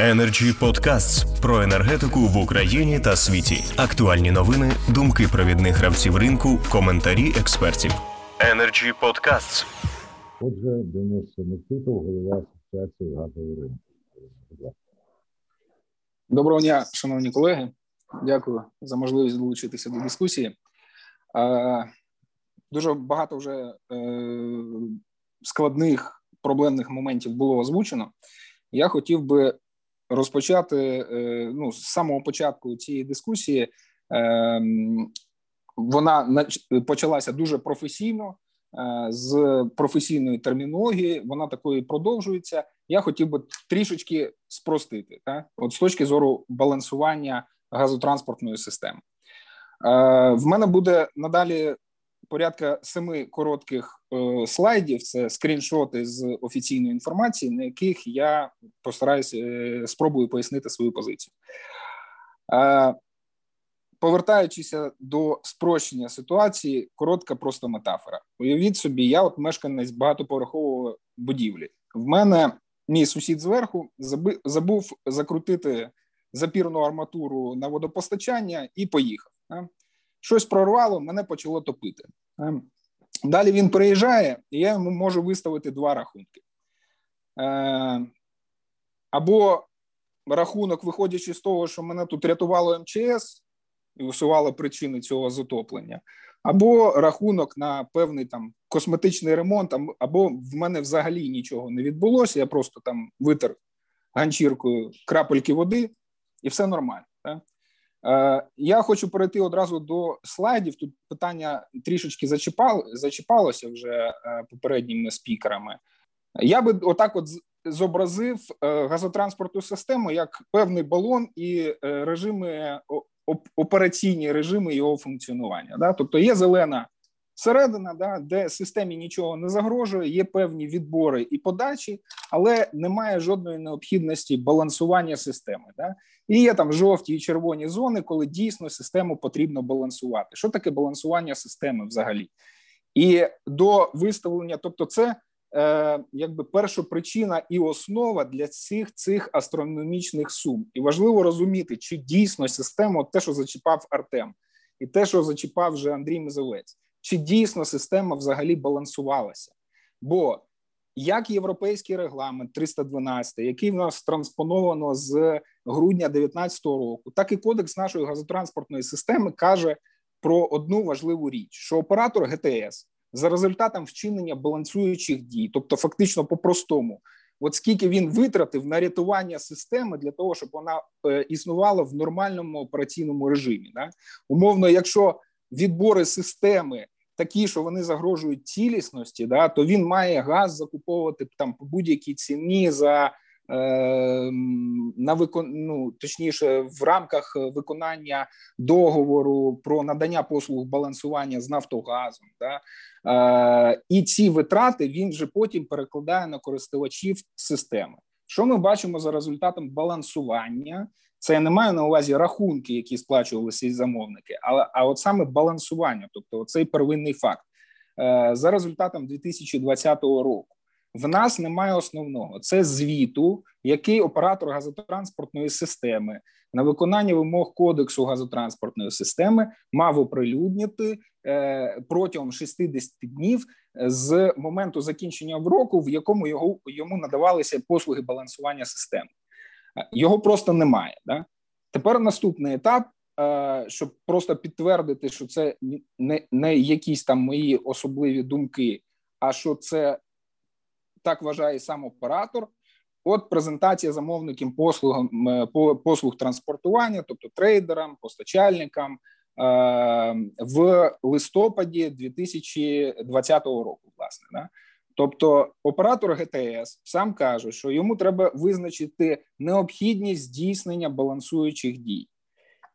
Energy Podcasts про енергетику в Україні та світі. Актуальні новини, думки провідних гравців ринку, коментарі експертів. Energy Podcasts. Отже, Денис Микитов, голова асоціації газового ринку. Доброго дня, шановні колеги. Дякую за можливість долучитися до дискусії. Дуже багато вже е, складних проблемних моментів було озвучено. Я хотів би розпочати е, ну, з самого початку цієї дискусії. Ем, вона почалася дуже професійно, е, з професійної термінології. Вона такою продовжується. Я хотів би трішечки спростити, так? от з точки зору балансування газотранспортної системи. Е, в мене буде надалі порядка семи коротких е, слайдів. Це скріншоти з офіційної інформації, на яких я постараюся е, спробую пояснити свою позицію. Е, повертаючися до спрощення ситуації, коротка просто метафора. Уявіть собі, я от мешканець багатоповерхової будівлі. В мене мій сусід зверху забув закрутити запірну арматуру на водопостачання і поїхав щось прорвало, мене почало топити. Е, далі він приїжджає, і я йому можу виставити два рахунки. Е, або рахунок, виходячи з того, що мене тут рятувало МЧС і усувало причини цього затоплення, або рахунок на певний там косметичний ремонт, або в мене взагалі нічого не відбулося. Я просто там витер ганчіркою крапельки води, і все нормально. Так? Е, я хочу перейти одразу до слайдів. Тут питання трішечки зачіпало, зачіпалося вже е, попередніми спікерами. Я би отак, от зобразив е, газотранспортну систему як певний балон і режими операційні режими його функціонування. Тобто є зелена середина, да, де системі нічого не загрожує, є певні відбори і подачі, але немає жодної необхідності балансування системи. Да? І є там жовті і червоні зони, коли дійсно систему потрібно балансувати. Що таке балансування системи взагалі? І до виставлення, тобто, це е, якби перша причина і основа для всіх цих астрономічних сум. І важливо розуміти, чи дійсно система, те, що зачіпав Артем, і те, що зачіпав вже Андрій Мизовець, чи дійсно система взагалі балансувалася? Бо як європейський регламент 312, який в нас транспоновано з грудня 2019 року, так і кодекс нашої газотранспортної системи каже про одну важливу річ: що оператор ГТС за результатом вчинення балансуючих дій, тобто фактично по-простому, от скільки він витратив на рятування системи для того, щоб вона е, існувала в нормальному операційному режимі, да? умовно, якщо відбори системи такі, що вони загрожують цілісності, да, то він має газ закуповувати там по будь-якій ціні за е, на викон... ну, точніше в рамках виконання договору про надання послуг балансування з Нафтогазом. Да, е, І ці витрати він вже потім перекладає на користувачів системи. Що ми бачимо за результатом балансування? Це я не маю на увазі рахунки, які сплачувалися із замовники, але а от саме балансування, тобто цей первинний факт е, за результатом 2020 року. В нас немає основного це звіту, який оператор газотранспортної системи на виконання вимог кодексу газотранспортної системи мав оприлюднити е, протягом 60 днів з моменту закінчення року, в якому його йому надавалися послуги балансування системи. Його просто немає. Да? Тепер наступний етап, е, щоб просто підтвердити, що це не, не якісь там мої особливі думки, а що це так вважає сам оператор. От презентація замовникам послугам е, послуг транспортування, тобто трейдерам, постачальникам е, в листопаді 2020 року, власне, да? Тобто оператор ГТС сам каже, що йому треба визначити необхідність здійснення балансуючих дій,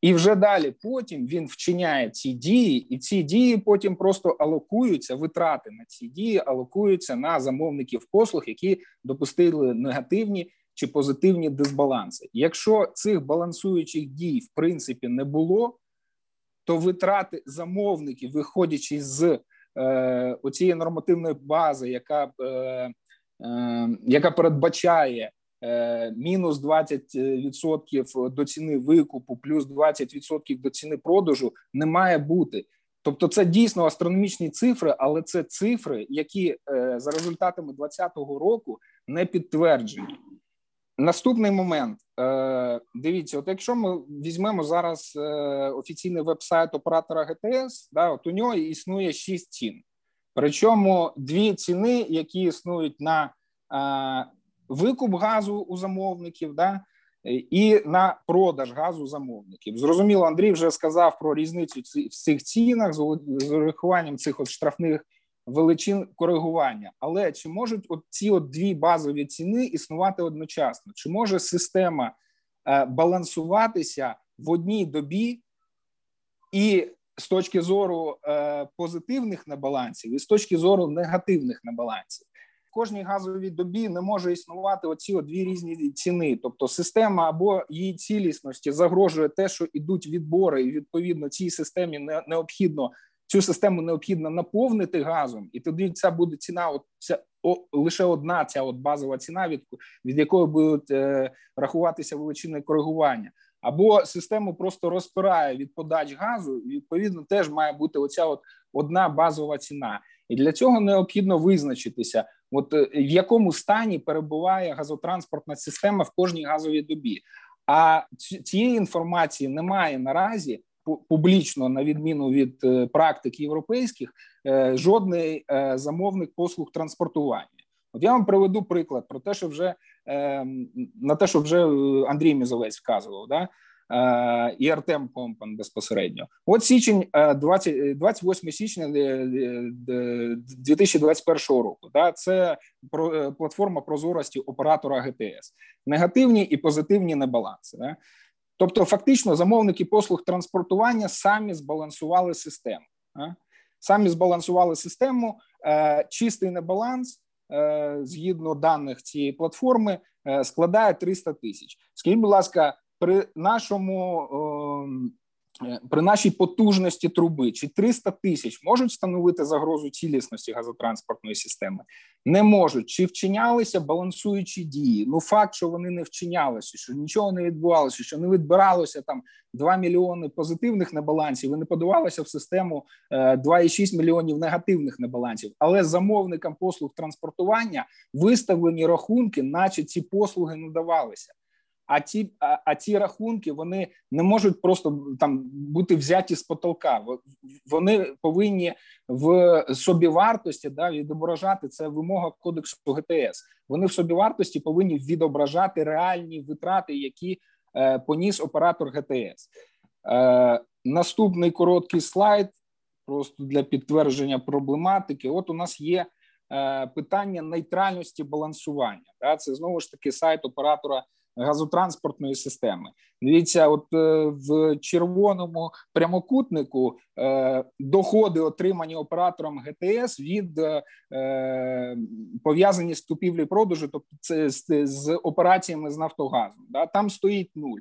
і вже далі потім він вчиняє ці дії, і ці дії потім просто алокуються. Витрати на ці дії алокуються на замовників послуг, які допустили негативні чи позитивні дисбаланси. Якщо цих балансуючих дій в принципі не було, то витрати замовників, виходячи з е, оцієї нормативної бази, яка е, е, яка передбачає мінус 20% до ціни викупу, плюс 20% до ціни продажу не має бути. Тобто, це дійсно астрономічні цифри, але це цифри, які за результатами 2020 року не підтверджені. Наступний момент. Дивіться, от якщо ми візьмемо зараз офіційний веб-сайт оператора ГТС, да, от у нього існує шість цін. Причому дві ціни, які існують на викуп газу у замовників, да, і на продаж газу замовників. Зрозуміло, Андрій вже сказав про різницю в цих цінах з урахуванням цих от штрафних величин коригування. Але чи можуть от ці от дві базові ціни існувати одночасно? Чи може система е, балансуватися в одній добі і з точки зору е, позитивних небалансів, і з точки зору негативних небалансів? кожній газовій добі не може існувати оці дві різні ціни. Тобто, система або її цілісності загрожує те, що ідуть відбори, і відповідно цій системі не необхідно цю систему необхідно наповнити газом, і тоді ця буде ціна. От ця о, лише одна ця от базова ціна, від від якої будуть е, рахуватися величини коригування. Або систему просто розпирає від подач газу, і відповідно теж має бути оця от одна базова ціна, і для цього необхідно визначитися, от е, в якому стані перебуває газотранспортна система в кожній газовій добі. А цієї інформації немає наразі публічно, на відміну від е, практик європейських, е, жодний замовник послуг транспортування. От я вам приведу приклад про те, що вже на те, що вже Андрій Мізовець вказував. Да? Е, і Артем Компан безпосередньо. От січень 20, 28 е, січня 2021 е, року. Да, це платформа прозорості оператора ГТС, негативні і позитивні небаланси. Да? Тобто, фактично, замовники послуг транспортування самі збалансували систему. Самі збалансували систему, чистий небаланс. Згідно даних цієї платформи, складає 300 тисяч. Скажіть, будь ласка, при нашому ем, е, при нашій потужності труби чи 300 тисяч можуть встановити загрозу цілісності газотранспортної системи? Не можуть чи вчинялися балансуючі дії? Ну факт, що вони не вчинялися, що нічого не відбувалося, що не відбиралося там 2 мільйони позитивних небалансів, і не подавалося в систему 2,6 е, мільйонів негативних небалансів. Але замовникам послуг транспортування виставлені рахунки, наче ці послуги надавалися. А ті а, а ті рахунки вони не можуть просто там бути взяті з потолка. Вони повинні в собівартості да відображати це вимога кодексу ГТС. Вони в собівартості повинні відображати реальні витрати, які е, поніс оператор ГТС. Е, Наступний короткий слайд, просто для підтвердження проблематики. От у нас є е, питання нейтральності балансування. Да? Це знову ж таки сайт оператора газотранспортної системи. Дивіться, от е, в червоному прямокутнику е, доходи, отримані оператором ГТС від е, пов'язані з купівлі продажу, тобто це з, операціями з Нафтогазом. Да, там стоїть нуль.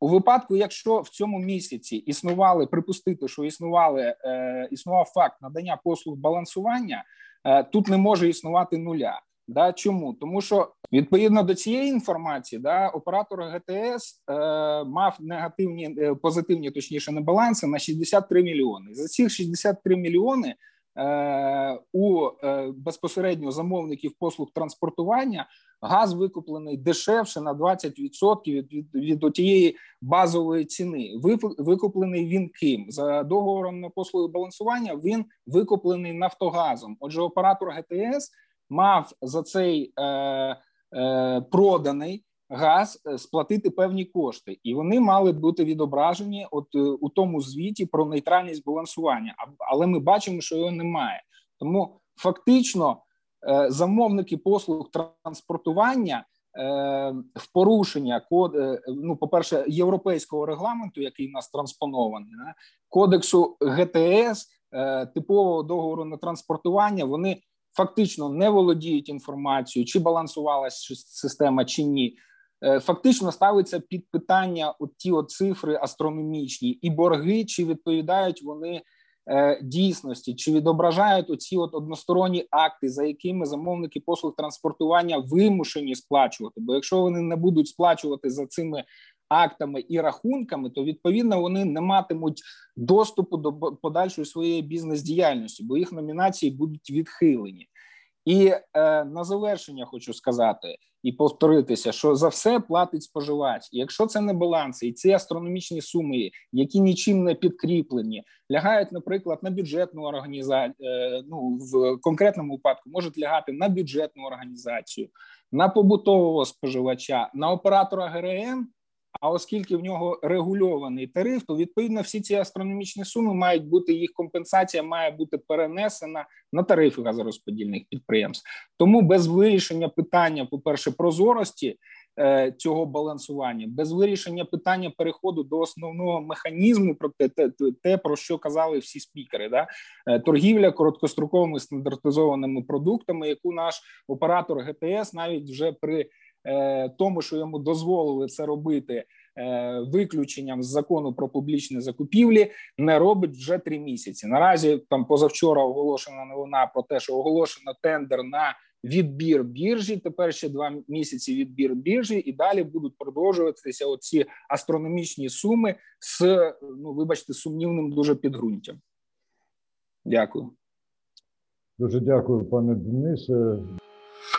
У випадку, якщо в цьому місяці існували, припустити, що існували існував факт надання послуг балансування, тут не може існувати нуля. Да, Чому тому, що відповідно до цієї інформації, да, оператор ГТС е, мав негативні е, позитивні, точніше, небаланси на 63 мільйони. За цих 63 мільйони е, у е, безпосередньо замовників послуг транспортування газ викуплений дешевше на 20% від, від, від тієї базової ціни. викуплений він ким за договором на послуги балансування. Він викуплений Нафтогазом. Отже, оператор ГТС мав за цей е, е, проданий газ е, сплатити певні кошти, і вони мали бути відображені от е, у тому звіті про нейтральність балансування. але ми бачимо, що його немає. Тому фактично е, замовники послуг транспортування. В порушення код, ну, по перше, європейського регламенту, який у нас транспонований, кодексу ГТС, типового договору на транспортування, вони фактично не володіють інформацією, чи балансувалася система, чи ні. Е, фактично ставиться під питання от ті от цифри астрономічні і борги, чи відповідають вони е, дійсності, чи відображають оці от односторонні акти, за якими замовники послуг транспортування вимушені сплачувати. Бо якщо вони не будуть сплачувати за цими актами і рахунками, то відповідно вони не матимуть доступу до подальшої своєї бізнес-діяльності, бо їх номінації будуть відхилені. І е, на завершення хочу сказати і повторитися, що за все платить споживач. І Якщо це не баланси, і ці астрономічні суми, які нічим не підкріплені, лягають, наприклад, на бюджетну організацію, е, ну в конкретному випадку можуть лягати на бюджетну організацію, на побутового споживача, на оператора ГРМ. А оскільки в нього регульований тариф, то відповідно всі ці астрономічні суми мають бути їх компенсація має бути перенесена на тарифи газорозподільних підприємств. Тому без вирішення питання, по перше, прозорості е, цього балансування, без вирішення питання переходу до основного механізму, про те, те, про що казали всі спікери, да е, торгівля короткостроковими стандартизованими продуктами, яку наш оператор ГТС навіть вже при тому, що йому дозволили це робити е, виключенням з закону про публічні закупівлі, не робить вже три місяці. Наразі там позавчора оголошена новина про те, що оголошено тендер на відбір біржі. Тепер ще два місяці відбір біржі, і далі будуть продовжуватися оці астрономічні суми з ну, вибачте, сумнівним дуже підґрунтям. Дякую. Дуже дякую, пане Денисе.